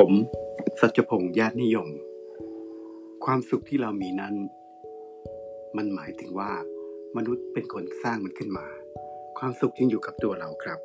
ผมสัจพงษ์ญาตินิยม ความสุขที่เรามีนั้น มันหมายถึงว่ามนุษย์เป็นคนสร้างมันขึ้นมา ความสุขจึงอยู่กับตัวเราครับ